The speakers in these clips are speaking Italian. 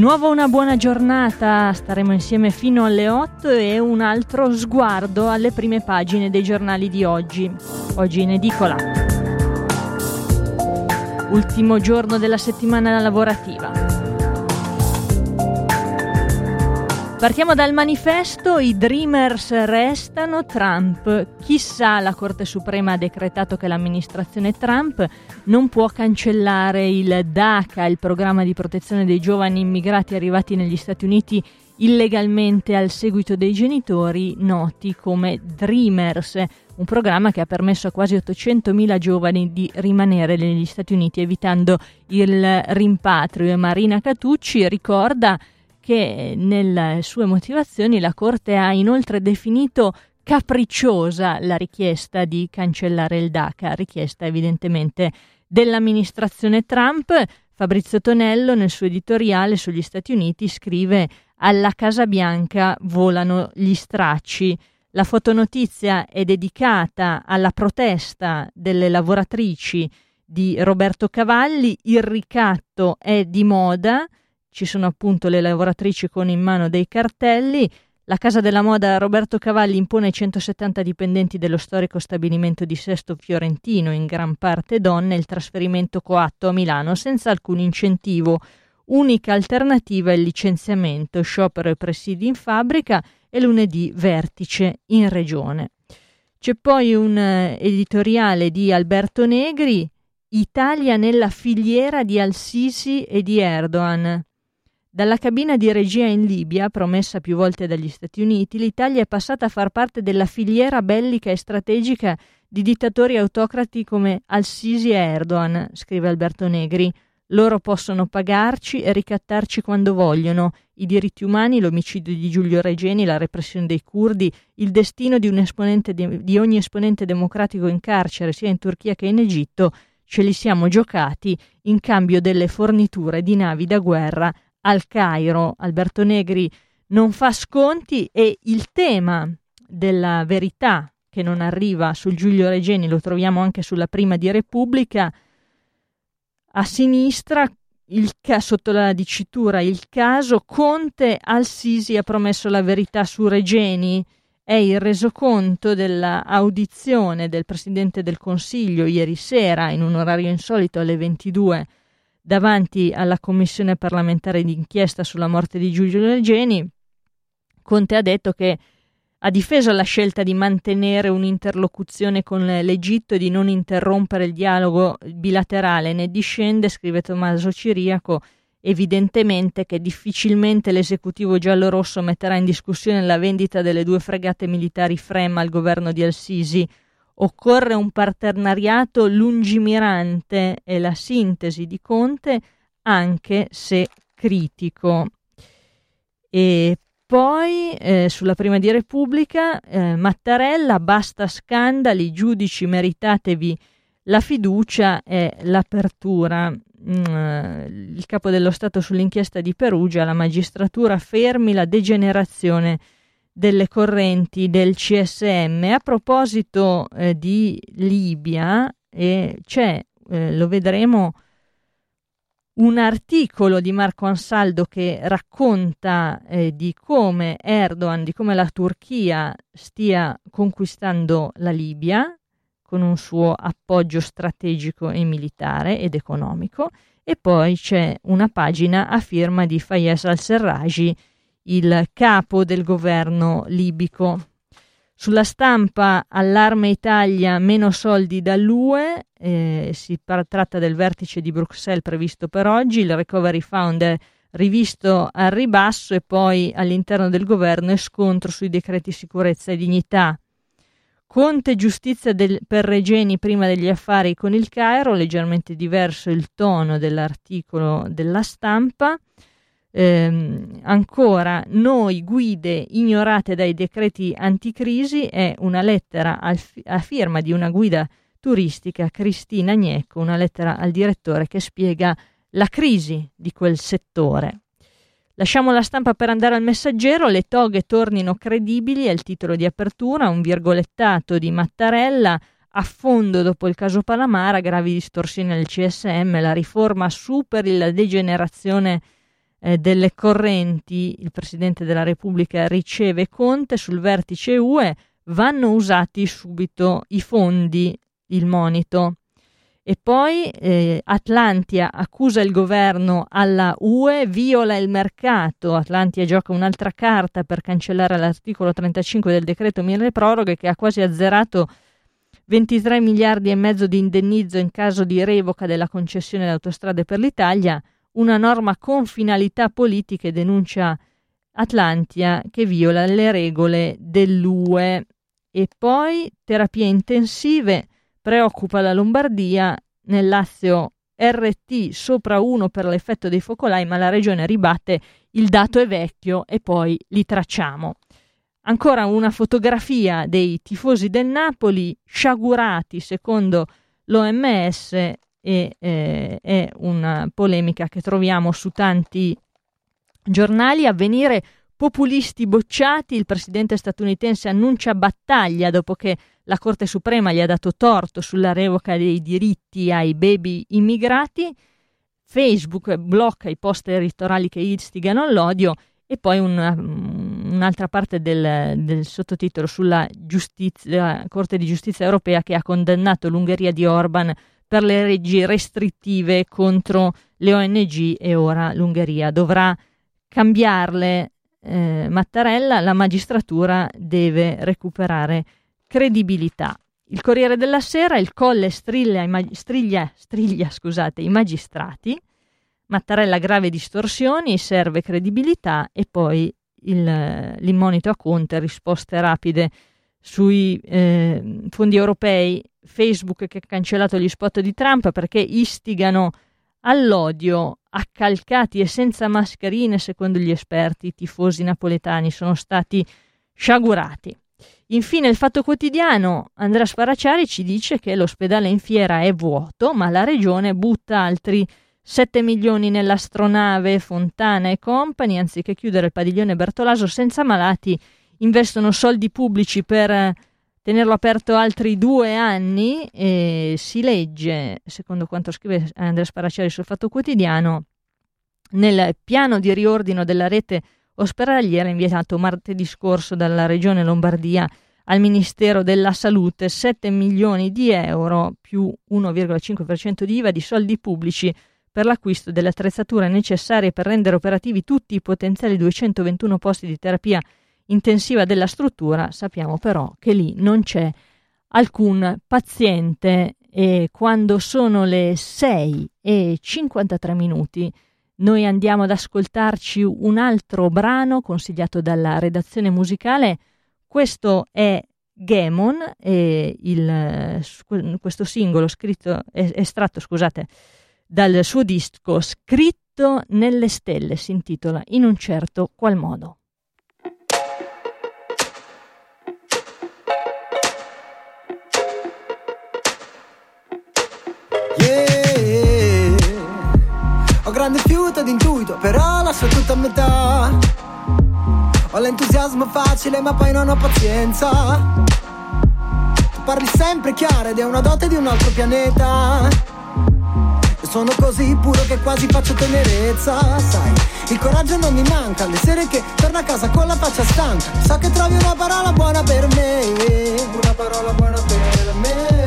nuovo una buona giornata, staremo insieme fino alle 8 e un altro sguardo alle prime pagine dei giornali di oggi. Oggi in edicola. Ultimo giorno della settimana lavorativa. Partiamo dal manifesto, i Dreamers restano, Trump. Chissà, la Corte Suprema ha decretato che l'amministrazione Trump non può cancellare il DACA, il programma di protezione dei giovani immigrati arrivati negli Stati Uniti illegalmente al seguito dei genitori, noti come Dreamers, un programma che ha permesso a quasi 800.000 giovani di rimanere negli Stati Uniti evitando il rimpatrio. E Marina Catucci ricorda che nelle sue motivazioni la Corte ha inoltre definito capricciosa la richiesta di cancellare il DACA, richiesta evidentemente dell'amministrazione Trump. Fabrizio Tonello nel suo editoriale sugli Stati Uniti scrive alla Casa Bianca volano gli stracci. La fotonotizia è dedicata alla protesta delle lavoratrici di Roberto Cavalli, il ricatto è di moda, ci sono appunto le lavoratrici con in mano dei cartelli. La casa della moda Roberto Cavalli impone ai 170 dipendenti dello storico stabilimento di Sesto Fiorentino, in gran parte donne, il trasferimento coatto a Milano senza alcun incentivo. Unica alternativa è il licenziamento, sciopero e presidi in fabbrica e lunedì vertice in regione. C'è poi un eh, editoriale di Alberto Negri, Italia nella filiera di Al-Sisi e di Erdogan. Dalla cabina di regia in Libia, promessa più volte dagli Stati Uniti, l'Italia è passata a far parte della filiera bellica e strategica di dittatori autocrati come Al-Sisi e Erdogan, scrive Alberto Negri. Loro possono pagarci e ricattarci quando vogliono. I diritti umani, l'omicidio di Giulio Regeni, la repressione dei curdi, il destino di, di, di ogni esponente democratico in carcere, sia in Turchia che in Egitto, ce li siamo giocati in cambio delle forniture di navi da guerra al Cairo, Alberto Negri non fa sconti e il tema della verità che non arriva sul Giulio Regeni lo troviamo anche sulla prima di Repubblica. A sinistra, il sotto la dicitura, il caso Conte al Sisi ha promesso la verità su Regeni. È il resoconto dell'audizione del Presidente del Consiglio ieri sera in un orario insolito alle 22 davanti alla commissione parlamentare d'inchiesta sulla morte di Giulio Regeni, Conte ha detto che ha difeso la scelta di mantenere un'interlocuzione con l'Egitto e di non interrompere il dialogo bilaterale. Ne discende, scrive Tommaso Ciriaco, evidentemente che difficilmente l'esecutivo giallorosso metterà in discussione la vendita delle due fregate militari FREM al governo di Al-Sisi Occorre un partenariato lungimirante e la sintesi di Conte, anche se critico. E poi eh, sulla prima di Repubblica, eh, Mattarella, basta scandali, giudici meritatevi la fiducia e l'apertura. Mm, il capo dello Stato sull'inchiesta di Perugia, la magistratura fermi la degenerazione delle correnti del CSM. A proposito eh, di Libia, eh, c'è, eh, lo vedremo, un articolo di Marco Ansaldo che racconta eh, di come Erdogan, di come la Turchia stia conquistando la Libia con un suo appoggio strategico e militare ed economico e poi c'è una pagina a firma di Fayez al-Serraj il capo del governo libico. Sulla stampa allarme Italia, meno soldi dall'UE, eh, si par- tratta del vertice di Bruxelles previsto per oggi, il Recovery Fund è rivisto al ribasso e poi all'interno del governo è scontro sui decreti sicurezza e dignità. Conte giustizia del, per Regeni prima degli affari con il Cairo, leggermente diverso il tono dell'articolo della stampa. Ehm, ancora, noi guide ignorate dai decreti anticrisi è una lettera al, a firma di una guida turistica, Cristina Gnecco, una lettera al direttore che spiega la crisi di quel settore. Lasciamo la stampa per andare al messaggero, le toghe tornino credibili è il titolo di apertura, un virgolettato di Mattarella, a fondo dopo il caso Palamara, gravi distorsioni al CSM, la riforma superi la degenerazione eh, delle correnti, il Presidente della Repubblica riceve Conte sul vertice UE, vanno usati subito i fondi, il monito. E poi eh, Atlantia accusa il governo alla UE, viola il mercato. Atlantia gioca un'altra carta per cancellare l'articolo 35 del decreto mille proroghe che ha quasi azzerato 23 miliardi e mezzo di indennizzo in caso di revoca della concessione di autostrade per l'Italia, una norma con finalità politiche denuncia Atlantia che viola le regole dell'UE. E poi terapie intensive Preoccupa la Lombardia, nel Lazio RT sopra 1 per l'effetto dei focolai, ma la regione ribatte il dato è vecchio e poi li tracciamo. Ancora una fotografia dei tifosi del Napoli sciagurati secondo l'OMS e eh, è una polemica che troviamo su tanti giornali. Avvenire populisti bocciati, il presidente statunitense annuncia battaglia dopo che la Corte Suprema gli ha dato torto sulla revoca dei diritti ai baby immigrati, Facebook blocca i post elettorali che istigano all'odio e poi una, un'altra parte del, del sottotitolo sulla giustizia, Corte di Giustizia europea che ha condannato l'Ungheria di Orban per le leggi restrittive contro le ONG e ora l'Ungheria dovrà cambiarle eh, Mattarella, la magistratura deve recuperare credibilità. Il Corriere della Sera, il Colle striglia, mag- striglia, striglia scusate, i magistrati, Mattarella grave distorsioni, serve credibilità e poi il, l'immonito a Conte, risposte rapide sui eh, fondi europei, Facebook che ha cancellato gli spot di Trump perché istigano all'odio accalcati e senza mascherine, secondo gli esperti, i tifosi napoletani sono stati sciagurati. Infine il Fatto Quotidiano, Andrea Sparacciari ci dice che l'ospedale in fiera è vuoto, ma la regione butta altri 7 milioni nell'astronave Fontana e Company, anziché chiudere il padiglione Bertolaso senza malati, investono soldi pubblici per tenerlo aperto altri due anni e si legge, secondo quanto scrive Andrea Sparaciari sul Fatto Quotidiano, nel piano di riordino della rete ospedaliera inviato martedì scorso dalla Regione Lombardia al Ministero della Salute 7 milioni di euro più 1,5% di IVA di soldi pubblici per l'acquisto delle attrezzature necessarie per rendere operativi tutti i potenziali 221 posti di terapia intensiva della struttura, sappiamo però che lì non c'è alcun paziente e quando sono le 6 e 53 minuti noi andiamo ad ascoltarci un altro brano consigliato dalla redazione musicale. Questo è Gemon, e il, questo singolo scritto, estratto scusate, dal suo disco Scritto nelle stelle si intitola In un certo qual modo. Grande fiuto d'intuito, però lascio tutto a metà. Ho l'entusiasmo facile, ma poi non ho pazienza. Tu parli sempre chiaro ed è una dote di un altro pianeta. E sono così puro che quasi faccio tenerezza, sai. Il coraggio non mi manca, le sere che torno a casa con la faccia stanca. So che trovi una parola buona per me. Una parola buona per me.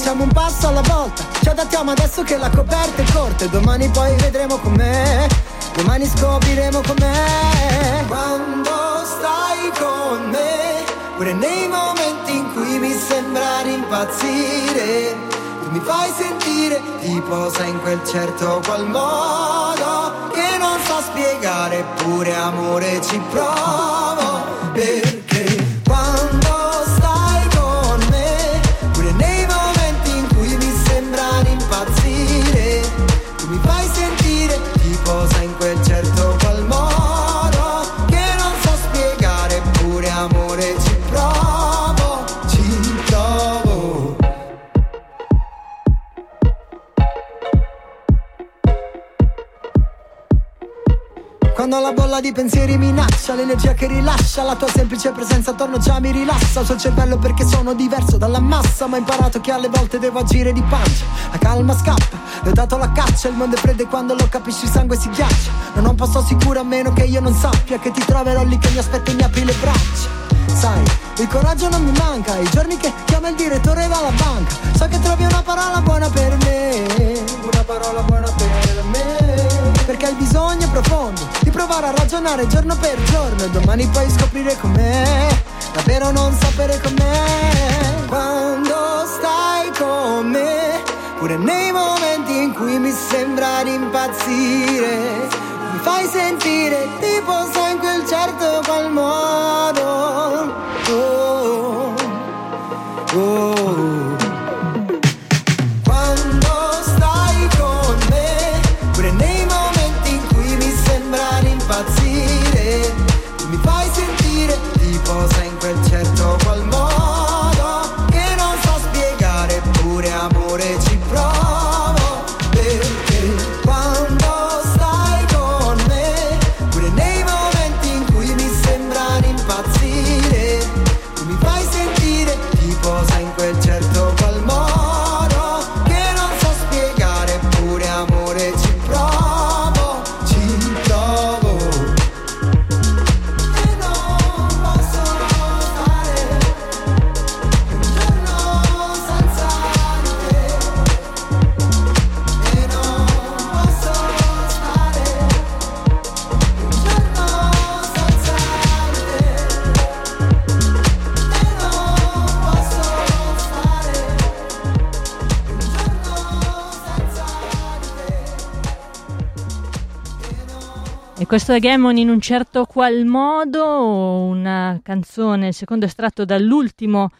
Facciamo un passo alla volta, ci adattiamo adesso che la coperta è corta. E domani poi vedremo com'è. Domani scopriremo com'è. Quando stai con me, pure nei momenti in cui mi sembra impazzire. Tu mi fai sentire tipo sei in quel certo qual modo non so spiegare, eppure amore ci provo. Perché Quando la bolla di pensieri minaccia L'energia che rilascia La tua semplice presenza attorno già mi rilassa. Il cervello perché sono diverso dalla massa Ma ho imparato che alle volte devo agire di pancia. La calma scappa Le ho dato la caccia Il mondo è freddo e quando lo capisci il sangue si ghiaccia. Non ho un posto sicuro a meno che io non sappia Che ti troverò lì che mi aspetta e mi apri le braccia. Sai, il coraggio non mi manca I giorni che chiama il direttore ragionare giorno per giorno E domani puoi scoprire com'è. Davvero non sapere com'è. Quando stai con me Pure nei momenti in cui mi sembra di impazzire mi fai sentire tipo sai in quel certo qual E questo è Gammon in un certo qual modo, una canzone, il secondo estratto dall'ultimo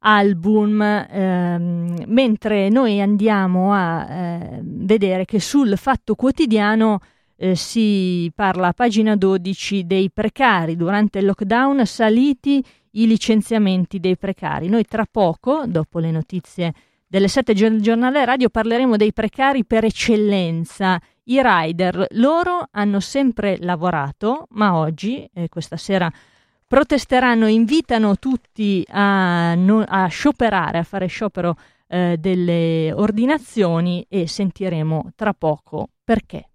album, ehm, mentre noi andiamo a eh, vedere che sul Fatto Quotidiano eh, si parla a pagina 12 dei precari. Durante il lockdown saliti i licenziamenti dei precari. Noi tra poco, dopo le notizie delle 7 del giornale radio, parleremo dei precari per eccellenza. I rider, loro hanno sempre lavorato, ma oggi, eh, questa sera, protesteranno, invitano tutti a, no- a scioperare, a fare sciopero eh, delle ordinazioni e sentiremo tra poco perché.